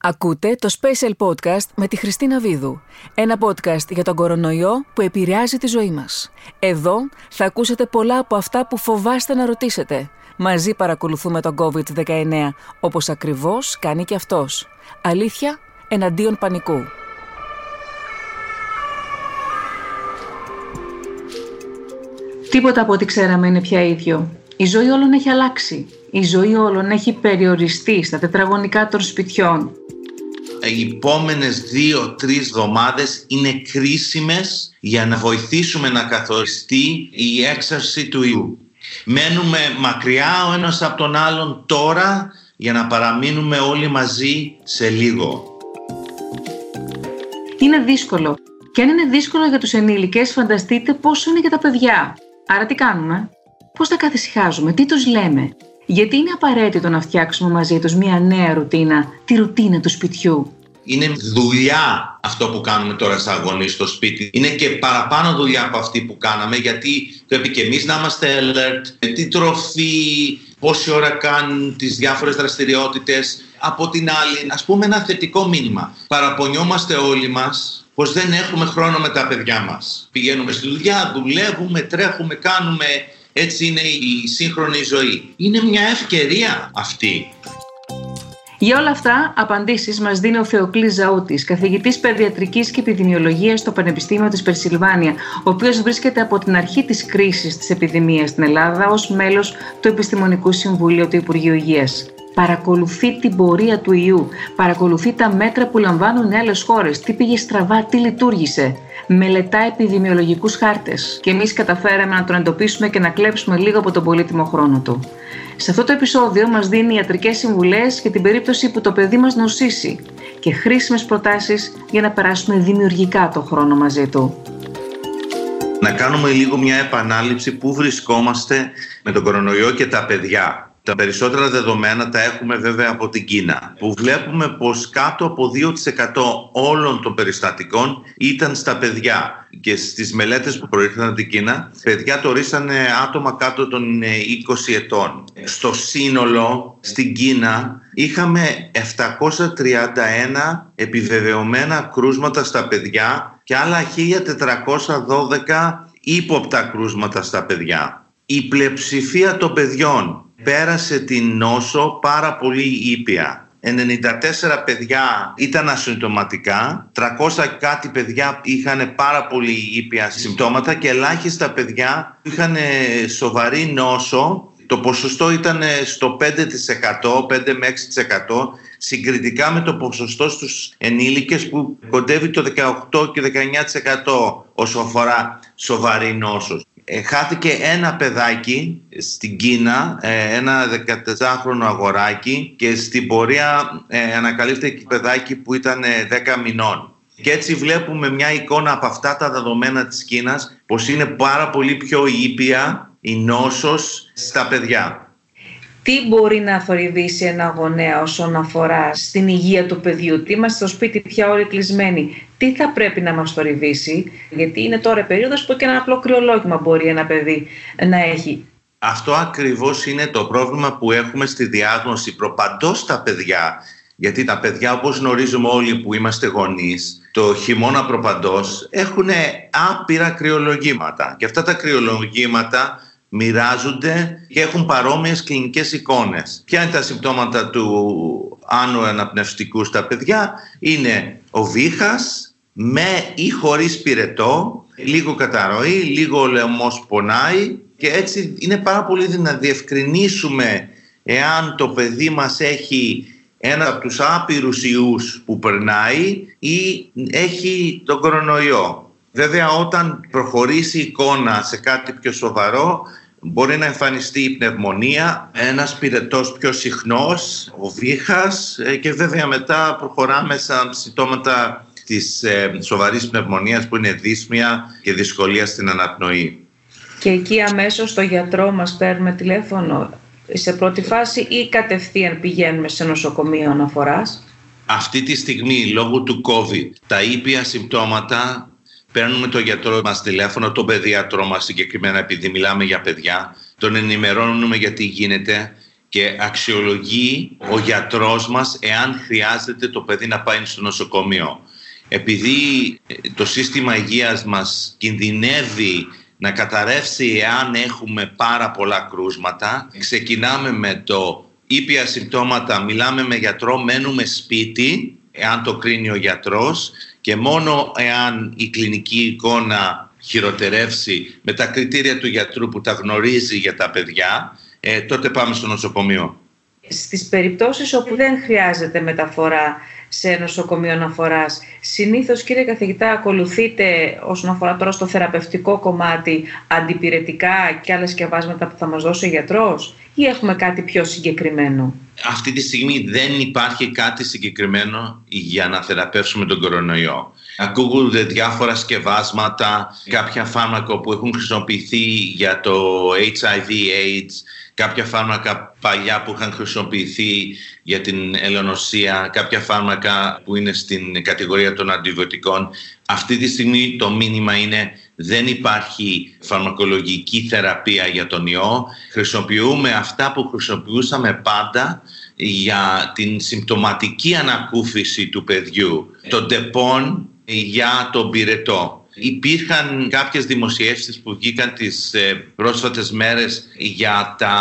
Ακούτε το Special Podcast με τη Χριστίνα Βίδου. Ένα podcast για τον κορονοϊό που επηρεάζει τη ζωή μας. Εδώ θα ακούσετε πολλά από αυτά που φοβάστε να ρωτήσετε. Μαζί παρακολουθούμε τον COVID-19, όπως ακριβώς κάνει και αυτός. Αλήθεια εναντίον πανικού. Τίποτα από ό,τι ξέραμε είναι πια ίδιο. Η ζωή όλων έχει αλλάξει. Η ζωή όλων έχει περιοριστεί στα τετραγωνικά των σπιτιών. Οι επόμενες δύο-τρεις εβδομάδες είναι κρίσιμες για να βοηθήσουμε να καθοριστεί η έξαρση του ιού. Μένουμε μακριά ο ένας από τον άλλον τώρα για να παραμείνουμε όλοι μαζί σε λίγο. Είναι δύσκολο. Και αν είναι δύσκολο για τους ενήλικες, φανταστείτε πόσο είναι για τα παιδιά. Άρα τι κάνουμε, πώς τα καθησυχάζουμε, τι τους λέμε; Γιατί είναι απαραίτητο να φτιάξουμε μαζί τους μια νέα ρουτίνα, τη ρουτίνα του σπιτιού. Είναι δουλειά αυτό που κάνουμε τώρα σαν αγωνί στο σπίτι. Είναι και παραπάνω δουλειά από αυτή που κάναμε γιατί πρέπει και εμείς να είμαστε alert, τι τροφή, πόση ώρα κάνουν τις διάφορες δραστηριότητες. Από την άλλη, ας πούμε ένα θετικό μήνυμα. Παραπονιόμαστε όλοι μας πως δεν έχουμε χρόνο με τα παιδιά μας. Πηγαίνουμε στη δουλειά, δουλεύουμε, τρέχουμε, κάνουμε. Έτσι είναι η σύγχρονη ζωή. Είναι μια ευκαιρία αυτή. Για όλα αυτά, απαντήσεις μας δίνει ο Θεοκλής Ζαούτης, καθηγητής Παιδιατρικής και Επιδημιολογίας στο Πανεπιστήμιο της Περσιλβάνια, ο οποίος βρίσκεται από την αρχή της κρίσης της επιδημίας στην Ελλάδα ως μέλος του Επιστημονικού Συμβουλίου του Υπουργείου Υγείας παρακολουθεί την πορεία του ιού, παρακολουθεί τα μέτρα που λαμβάνουν οι άλλες χώρες, τι πήγε στραβά, τι λειτουργήσε. Μελετά επιδημιολογικούς χάρτες και εμείς καταφέραμε να τον εντοπίσουμε και να κλέψουμε λίγο από τον πολύτιμο χρόνο του. Σε αυτό το επεισόδιο μας δίνει ιατρικές συμβουλές για την περίπτωση που το παιδί μας νοσήσει και χρήσιμες προτάσεις για να περάσουμε δημιουργικά το χρόνο μαζί του. Να κάνουμε λίγο μια επανάληψη που βρισκόμαστε με τον κορονοϊό και τα παιδιά. Τα περισσότερα δεδομένα τα έχουμε βέβαια από την Κίνα, που βλέπουμε πως κάτω από 2% όλων των περιστατικών ήταν στα παιδιά. Και στις μελέτες που προήρθαν από την Κίνα, παιδιά το ορίσανε άτομα κάτω των 20 ετών. Στο σύνολο, στην Κίνα, είχαμε 731 επιβεβαιωμένα κρούσματα στα παιδιά και άλλα 1412 ύποπτα κρούσματα στα παιδιά. Η πλειοψηφία των παιδιών πέρασε την νόσο πάρα πολύ ήπια. 94 παιδιά ήταν ασυμπτωματικά, 300 κάτι παιδιά είχαν πάρα πολύ ήπια συμπτώματα και ελάχιστα παιδιά είχαν σοβαρή νόσο. Το ποσοστό ήταν στο 5%, 5 με 6% συγκριτικά με το ποσοστό στους ενήλικες που κοντεύει το 18 και 19% όσο αφορά σοβαρή νόσο. Ε, χάθηκε ένα παιδάκι στην Κίνα, ε, ένα 14χρονο αγοράκι και στην πορεία ε, ανακαλύφθηκε παιδάκι που ήταν 10 μηνών. Και έτσι βλέπουμε μια εικόνα από αυτά τα δεδομένα της Κίνας πως είναι πάρα πολύ πιο ήπια η νόσος στα παιδιά τι μπορεί να θορυβήσει ένα γονέα όσον αφορά στην υγεία του παιδιού; Τι είμαστε στο σπίτι πια όλοι κλεισμένοι. Τι θα πρέπει να μας θορυβήσει, γιατί είναι τώρα περίοδος που και ένα απλό κρυολόγημα μπορεί ένα παιδί να έχει. Αυτό ακριβώς είναι το πρόβλημα που έχουμε στη διάγνωση προπαντός στα παιδιά. Γιατί τα παιδιά όπως γνωρίζουμε όλοι που είμαστε γονείς, το χειμώνα προπαντός έχουν άπειρα κρυολογήματα. Και αυτά τα κρυολογήματα μοιράζονται και έχουν παρόμοιες κλινικές εικόνες. Ποια είναι τα συμπτώματα του άνω αναπνευστικούς στα παιδιά; Είναι ο βήχας με ή χωρίς πυρετό, λίγο καταρροή, λίγο ο λαιμός πονάει και έτσι είναι πάρα πολύ να διευκρινίσουμε εάν το παιδί μας έχει ένα από τους άπειρους ιούς που περνάει ή έχει τον κορονοϊό. Βέβαια όταν προχωρήσει η εικόνα σε κάτι πιο σοβαρό μπορεί να εμφανιστεί η πνευμονία, ένας πυρετός πιο συχνός, ο βήχας ε, και βέβαια μετά προχωράμε σαν συμπτώματα της ε, σοβαρής πνευμονίας που είναι δύσμια και δυσκολία στην αναπνοή. Και εκεί αμέσως στο γιατρό μας παίρνουμε τηλέφωνο σε πρώτη φάση ή κατευθείαν πηγαίνουμε σε νοσοκομείο αναφοράς. Αυτή τη στιγμή λόγω του COVID τα ήπια συμπτώματα παίρνουμε τον γιατρό μας τηλέφωνο, τον παιδιατρό μας συγκεκριμένα, επειδή μιλάμε για παιδιά, τον ενημερώνουμε γιατί γίνεται και αξιολογεί ο γιατρός μας εάν χρειάζεται το παιδί να πάει στο νοσοκομείο. Επειδή το σύστημα υγείας μας κινδυνεύει να καταρρεύσει εάν έχουμε πάρα πολλά κρούσματα, ξεκινάμε με το ήπια συμπτώματα, μιλάμε με γιατρό, μένουμε σπίτι, εάν το κρίνει ο γιατρός και μόνο εάν η κλινική εικόνα χειροτερεύσει με τα κριτήρια του γιατρού που τα γνωρίζει για τα παιδιά, ε, τότε πάμε στο νοσοκομείο. Στις περιπτώσεις όπου δεν χρειάζεται μεταφορά σε νοσοκομείο αναφοράς. Συνήθως, κύριε καθηγητά, ακολουθείτε όσον αφορά τώρα στο θεραπευτικό κομμάτι αντιπηρετικά και άλλα σκευάσματα που θα μας δώσει ο γιατρός, ή έχουμε κάτι πιο συγκεκριμένο; Αυτή τη στιγμή δεν υπάρχει κάτι συγκεκριμένο για να θεραπεύσουμε τον κορονοϊό. Ακούγονται διάφορα σκευάσματα, κάποια φάρμακα που έχουν χρησιμοποιηθεί για το HIV-AIDS, κάποια φάρμακα παλιά που είχαν χρησιμοποιηθεί για την ελαιονοσία, κάποια φάρμακα που είναι στην κατηγορία των αντιβιωτικών. Αυτή τη στιγμή το μήνυμα είναι δεν υπάρχει φαρμακολογική θεραπεία για τον ιό. Χρησιμοποιούμε αυτά που χρησιμοποιούσαμε πάντα για την συμπτωματική ανακούφιση του παιδιού. Το τεπών για τον πυρετό. Υπήρχαν κάποιες δημοσιεύσεις που βγήκαν τις ε, πρόσφατες μέρες για τα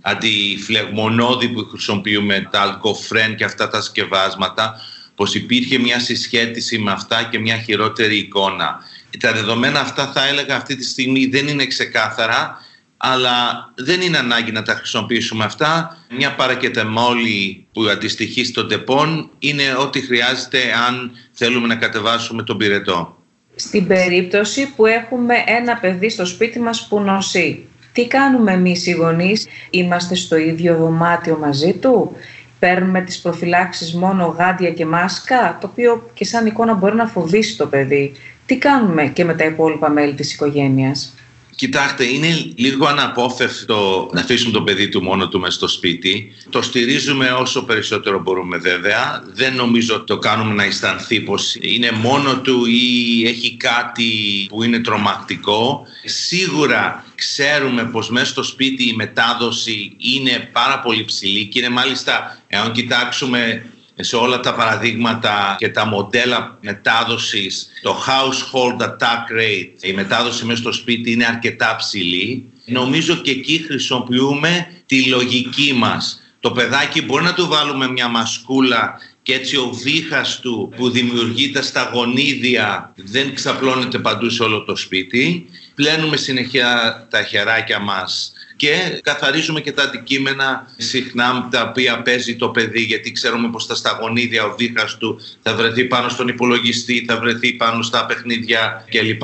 αντιφλεγμονώδη που χρησιμοποιούμε, τα αλκοφρέν και αυτά τα σκευάσματα, πως υπήρχε μια συσχέτιση με αυτά και μια χειρότερη εικόνα. Τα δεδομένα αυτά θα έλεγα αυτή τη στιγμή δεν είναι ξεκάθαρα, αλλά δεν είναι ανάγκη να τα χρησιμοποιήσουμε αυτά. Μια παρακετεμόλη που αντιστοιχεί στον τεπών είναι ό,τι χρειάζεται αν θέλουμε να κατεβάσουμε τον πυρετό. Στην περίπτωση που έχουμε ένα παιδί στο σπίτι μας που νοσεί, τι κάνουμε εμείς οι γονείς, είμαστε στο ίδιο δωμάτιο μαζί του, παίρνουμε τις προφυλάξεις μόνο γάντια και μάσκα, το οποίο και σαν εικόνα μπορεί να φοβήσει το παιδί. Τι κάνουμε και με τα υπόλοιπα μέλη της οικογένειας; Κοιτάξτε, είναι λίγο αναπόφευκτο να αφήσουμε το παιδί του μόνο του μέσα στο σπίτι. Το στηρίζουμε όσο περισσότερο μπορούμε βέβαια. Δεν νομίζω ότι το κάνουμε να αισθανθεί πως είναι μόνο του ή έχει κάτι που είναι τρομακτικό. Σίγουρα ξέρουμε πως μέσα στο σπίτι η μετάδοση είναι πάρα πολύ ψηλή και είναι μάλιστα, εάν κοιτάξουμε σε όλα τα παραδείγματα και τα μοντέλα μετάδοσης το household attack rate, η μετάδοση μέσα στο σπίτι είναι αρκετά ψηλή. Νομίζω και εκεί χρησιμοποιούμε τη λογική μας. Το παιδάκι μπορεί να του βάλουμε μια μασκούλα και έτσι ο βήχας του που δημιουργείται στα γονίδια δεν ξαπλώνεται παντού σε όλο το σπίτι. Πλένουμε συνεχεία τα χεράκια μας και καθαρίζουμε και τα αντικείμενα συχνά τα οποία παίζει το παιδί γιατί ξέρουμε πως τα σταγονίδια ο δίχας του θα βρεθεί πάνω στον υπολογιστή, θα βρεθεί πάνω στα παιχνίδια κλπ.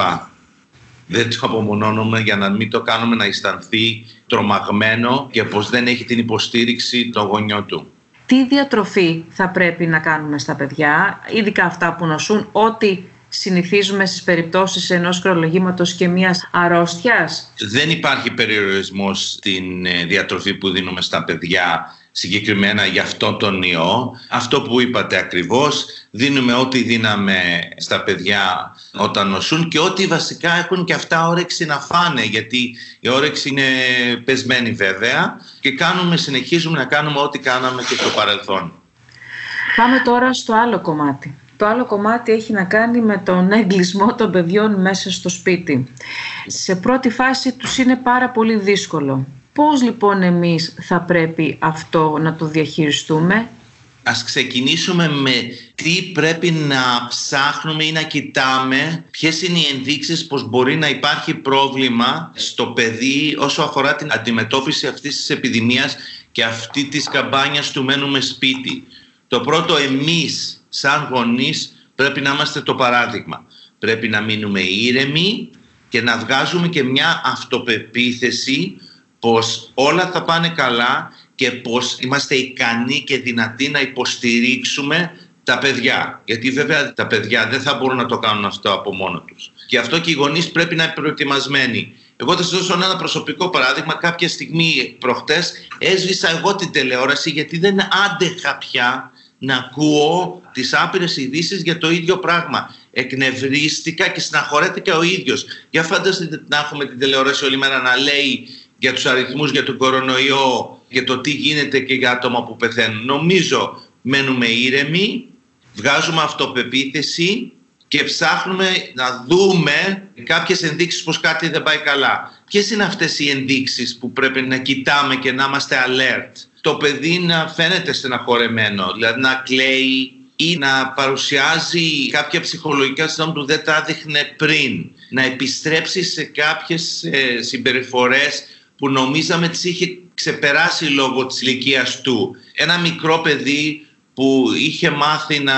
Δεν το απομονώνουμε για να μην το κάνουμε να αισθανθεί τρομαγμένο και πως δεν έχει την υποστήριξη των γονιών του. Τι διατροφή θα πρέπει να κάνουμε στα παιδιά, ειδικά αυτά που νοσούν, ότι συνηθίζουμε στις περιπτώσεις ενός κρολογήματος και μιας αρρώστιας; Δεν υπάρχει περιορισμός στην ε, διατροφή που δίνουμε στα παιδιά συγκεκριμένα για αυτό τον ιό. Αυτό που είπατε ακριβώς, δίνουμε ό,τι δίναμε στα παιδιά όταν νοσούν και ό,τι βασικά έχουν και αυτά όρεξη να φάνε γιατί η όρεξη είναι πεσμένη βέβαια και κάνουμε, συνεχίζουμε να κάνουμε ό,τι κάναμε και στο παρελθόν. Πάμε τώρα στο άλλο κομμάτι. Το άλλο κομμάτι έχει να κάνει με τον εγκλισμό των παιδιών μέσα στο σπίτι. Σε πρώτη φάση τους είναι πάρα πολύ δύσκολο. Πώς λοιπόν εμείς θα πρέπει αυτό να το διαχειριστούμε; Ας ξεκινήσουμε με τι πρέπει να ψάχνουμε ή να κοιτάμε, ποιες είναι οι ενδείξεις πως μπορεί να υπάρχει πρόβλημα στο παιδί όσο αφορά την αντιμετώπιση αυτής της επιδημίας και αυτή της καμπάνιας του μένουμε σπίτι. Το πρώτο εμείς σαν γονείς πρέπει να είμαστε το παράδειγμα. Πρέπει να μείνουμε ήρεμοι και να βγάζουμε και μια αυτοπεποίθηση πως όλα θα πάνε καλά και πως είμαστε ικανοί και δυνατοί να υποστηρίξουμε τα παιδιά. Γιατί βέβαια τα παιδιά δεν θα μπορούν να το κάνουν αυτό από μόνο τους. Και αυτό και οι γονείς πρέπει να είναι προετοιμασμένοι. Εγώ θα σας δώσω ένα προσωπικό παράδειγμα. Κάποια στιγμή προχτές έσβησα εγώ την τηλεόραση γιατί δεν άντεχα πια να ακούω τις άπειρες ειδήσεις για το ίδιο πράγμα. Εκνευρίστηκα και συναχωρέθηκα ο ίδιος. Για φανταστείτε να έχουμε την τηλεόραση όλη μέρα να λέει για τους αριθμούς για τον κορονοϊό για το τι γίνεται και για άτομα που πεθαίνουν. Νομίζω μένουμε ήρεμοι, βγάζουμε αυτοπεποίθηση και ψάχνουμε να δούμε κάποιες ενδείξεις πως κάτι δεν πάει καλά. Ποιες είναι αυτές οι ενδείξεις που πρέπει να κοιτάμε και να είμαστε alert; Το παιδί να φαίνεται στεναχωρεμένο, δηλαδή να κλαίει ή να παρουσιάζει κάποια ψυχολογικά συντόμματα που δεν τα έδειχνε πριν. Να επιστρέψει σε κάποιες ε, συμπεριφορές που νομίζαμε τις είχε ξεπεράσει λόγω της ηλικίας του. Ένα μικρό παιδί που είχε μάθει να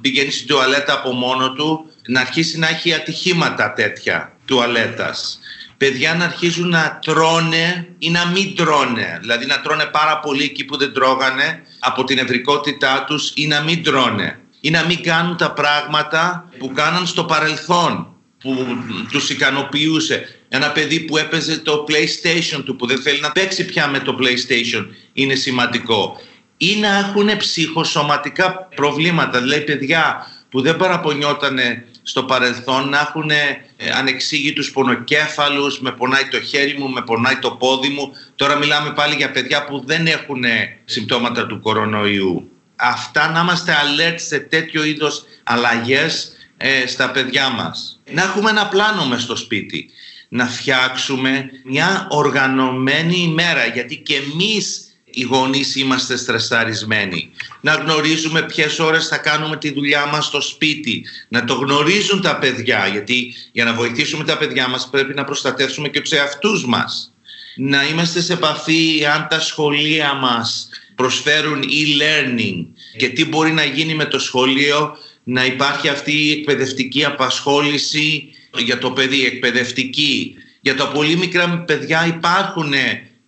πηγαίνει στην τουαλέτα από μόνο του, να αρχίσει να έχει ατυχήματα τέτοια τουαλέτας. Παιδιά να αρχίζουν να τρώνε ή να μην τρώνε. Δηλαδή να τρώνε πάρα πολύ εκεί που δεν τρώγανε από την ευρικότητά τους ή να μην τρώνε. Ή να μην κάνουν τα πράγματα που κάναν στο παρελθόν που τους ικανοποιούσε. Ένα παιδί που έπαιζε το PlayStation του που δεν θέλει να παίξει πια με το PlayStation είναι σημαντικό ή να έχουν ψυχοσωματικά προβλήματα. Δηλαδή παιδιά που δεν παραπονιότανε στο παρελθόν να έχουν ε, ανεξήγητους πονοκέφαλους, με πονάει το χέρι μου, με πονάει το πόδι μου. Τώρα μιλάμε πάλι για παιδιά που δεν έχουν συμπτώματα του κορονοϊού. Αυτά να είμαστε alert σε τέτοιο είδος αλλαγές ε, στα παιδιά μας. Να έχουμε ένα πλάνο μες στο σπίτι. Να φτιάξουμε μια οργανωμένη ημέρα γιατί και εμείς οι γονείς είμαστε στρεσαρισμένοι. Να γνωρίζουμε ποιες ώρες θα κάνουμε τη δουλειά μας στο σπίτι. Να το γνωρίζουν τα παιδιά, γιατί για να βοηθήσουμε τα παιδιά μας πρέπει να προστατεύσουμε και τους εαυτούς μας. Να είμαστε σε επαφή αν τα σχολεία μας προσφέρουν e-learning και τι μπορεί να γίνει με το σχολείο να υπάρχει αυτή η εκπαιδευτική απασχόληση για το παιδί, εκπαιδευτική. Για τα πολύ μικρά παιδιά υπάρχουν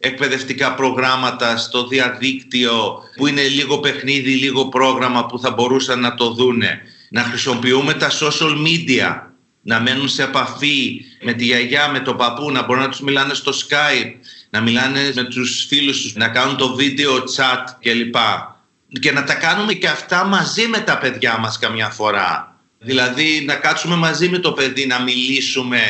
εκπαιδευτικά προγράμματα στο διαδίκτυο που είναι λίγο παιχνίδι, λίγο πρόγραμμα που θα μπορούσαν να το δούνε. Να χρησιμοποιούμε τα social media, να μένουν σε επαφή με τη γιαγιά, με τον παππού, να μπορούν να τους μιλάνε στο Skype, να μιλάνε με τους φίλους τους, να κάνουν το video chat κλπ. Και να τα κάνουμε και αυτά μαζί με τα παιδιά μας καμιά φορά. Δηλαδή να κάτσουμε μαζί με το παιδί, να μιλήσουμε,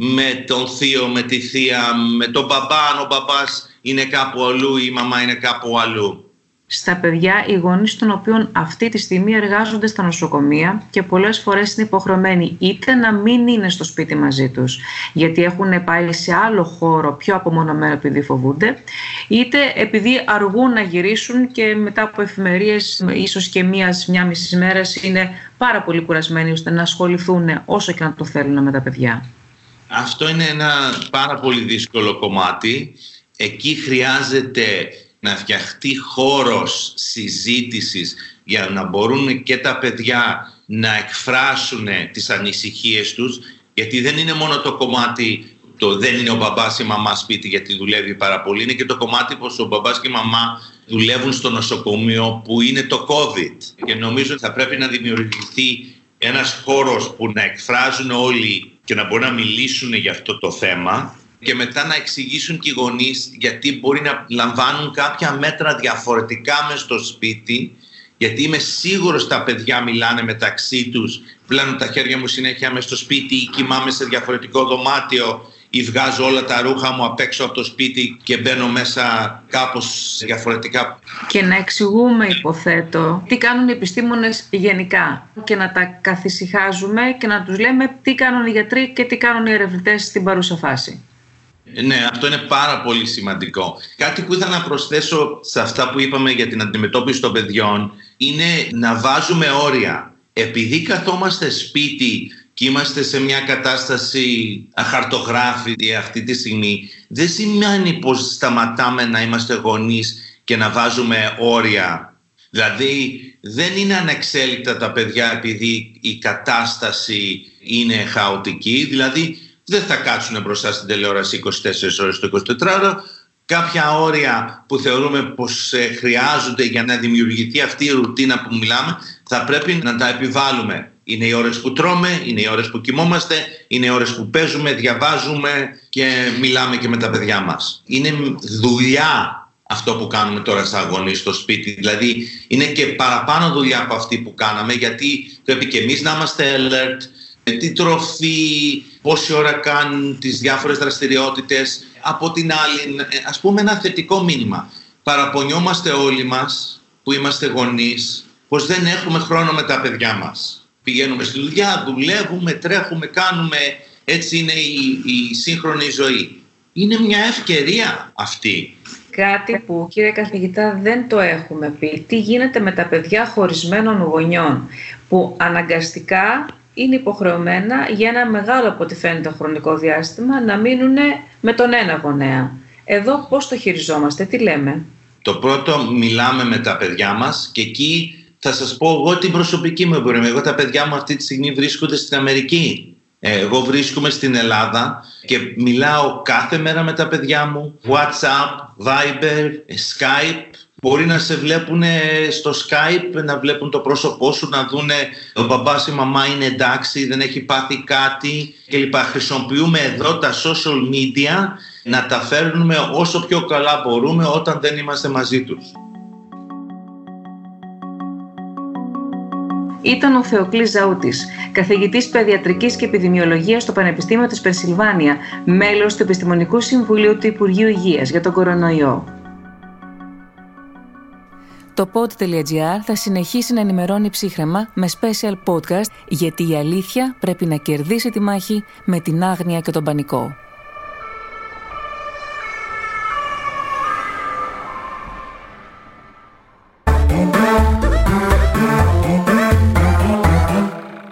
με τον θείο, με τη θεία, με τον μπαμπά, αν ο μπαμπάς είναι κάπου αλλού ή η μαμά είναι κάπου αλλού. Στα παιδιά, οι γονείς των οποίων αυτή τη στιγμή εργάζονται στα νοσοκομεία και πολλές φορές είναι υποχρεωμένοι είτε να μην είναι στο σπίτι μαζί τους γιατί έχουν πάει σε άλλο χώρο πιο απομονωμένο επειδή φοβούνται είτε επειδή αργούν να γυρίσουν και μετά από εφημερίες ίσως και μίας, μια μισή μέρες είναι πάρα πολύ κουρασμένοι ώστε να ασχοληθούν όσο και να το θέλουν με τα παιδιά. Αυτό είναι ένα πάρα πολύ δύσκολο κομμάτι. Εκεί χρειάζεται να φτιαχτεί χώρος συζήτησης για να μπορούν και τα παιδιά να εκφράσουν τις ανησυχίες τους γιατί δεν είναι μόνο το κομμάτι το δεν είναι ο μπαμπάς ή η μαμά σπίτι γιατί δουλεύει πάρα πολύ είναι και το κομμάτι πως ο μπαμπάς και η μαμά δουλεύουν στο νοσοκομείο που είναι το COVID και νομίζω ότι θα πρέπει να δημιουργηθεί ένας χώρος που να εκφράζουν όλοι και να μπορούν να μιλήσουν για αυτό το θέμα και μετά να εξηγήσουν και οι γονείς γιατί μπορεί να λαμβάνουν κάποια μέτρα διαφορετικά μες στο σπίτι γιατί είμαι σίγουρος τα παιδιά μιλάνε μεταξύ τους πλένουν τα χέρια μου συνέχεια μες στο σπίτι ή κοιμάμαι σε διαφορετικό δωμάτιο ή βγάζω όλα τα ρούχα μου απ' έξω από το σπίτι και μπαίνω μέσα κάπως διαφορετικά. Και να εξηγούμε, υποθέτω, τι κάνουν οι επιστήμονες γενικά και να τα καθησυχάζουμε και να τους λέμε τι κάνουν οι γιατροί και τι κάνουν οι ερευνητές στην παρούσα φάση. Ναι, αυτό είναι πάρα πολύ σημαντικό. Κάτι που ήθελα να προσθέσω σε αυτά που είπαμε για την αντιμετώπιση των παιδιών είναι να βάζουμε όρια. Επειδή καθόμαστε σπίτι και είμαστε σε μια κατάσταση αχαρτογράφητη αυτή τη στιγμή, δεν σημαίνει πως σταματάμε να είμαστε γονείς και να βάζουμε όρια. Δηλαδή δεν είναι ανεξέλιπτα τα παιδιά επειδή η κατάσταση είναι χαοτική, δηλαδή δεν θα κάτσουν μπροστά στην τηλεόραση 24 ώρες το 24ωρο, κάποια όρια που θεωρούμε πως ε, χρειάζονται για να δημιουργηθεί αυτή η ρουτίνα που μιλάμε, θα πρέπει να τα επιβάλλουμε. Είναι οι ώρες που τρώμε, είναι οι ώρες που κοιμόμαστε, είναι οι ώρες που παίζουμε, διαβάζουμε και μιλάμε και με τα παιδιά μας. Είναι δουλειά αυτό που κάνουμε τώρα σαν γονείς στο σπίτι. Δηλαδή είναι και παραπάνω δουλειά από αυτή που κάναμε γιατί πρέπει και εμείς να είμαστε alert, τι τροφή, πόση ώρα κάνουν τις διάφορες δραστηριότητες, Από την άλλη, ας πούμε ένα θετικό μήνυμα. Παραπονιόμαστε όλοι μας που είμαστε γονείς πως δεν έχουμε χρόνο με τα παιδιά μας. Πηγαίνουμε στη δουλειά, δουλεύουμε, τρέχουμε, κάνουμε. Έτσι είναι η, η σύγχρονη ζωή. Είναι μια ευκαιρία αυτή. Κάτι που κύριε καθηγητά δεν το έχουμε πει. Τι γίνεται με τα παιδιά χωρισμένων γονιών που αναγκαστικά είναι υποχρεωμένα για ένα μεγάλο από ό,τι φαίνεται χρονικό διάστημα να μείνουν με τον ένα γονέα. Εδώ πώς το χειριζόμαστε, τι λέμε; Το πρώτο μιλάμε με τα παιδιά μας και εκεί θα σας πω εγώ την προσωπική μου εμπορία. Εγώ τα παιδιά μου αυτή τη στιγμή βρίσκονται στην Αμερική. Ε, εγώ βρίσκομαι στην Ελλάδα και μιλάω κάθε μέρα με τα παιδιά μου. WhatsApp, Viber, Skype. Μπορεί να σε βλέπουν στο Skype, να βλέπουν το πρόσωπό σου, να δούνε ο μπαμπάς ή η μαμά είναι εντάξει, δεν έχει πάθει κάτι κλπ. Χρησιμοποιούμε εδώ τα social media να τα φέρνουμε όσο πιο καλά μπορούμε όταν δεν είμαστε μαζί τους. Ήταν ο Θεοκλής Ζαούτης, καθηγητής παιδιατρικής και επιδημιολογίας στο Πανεπιστήμιο της Περσιλβάνια, μέλος του Επιστημονικού Συμβουλίου του Υπουργείου Υγείας για τον κορονοϊό. Το pod.gr θα συνεχίσει να ενημερώνει ψύχρεμα με special podcast γιατί η αλήθεια πρέπει να κερδίσει τη μάχη με την άγνοια και τον πανικό.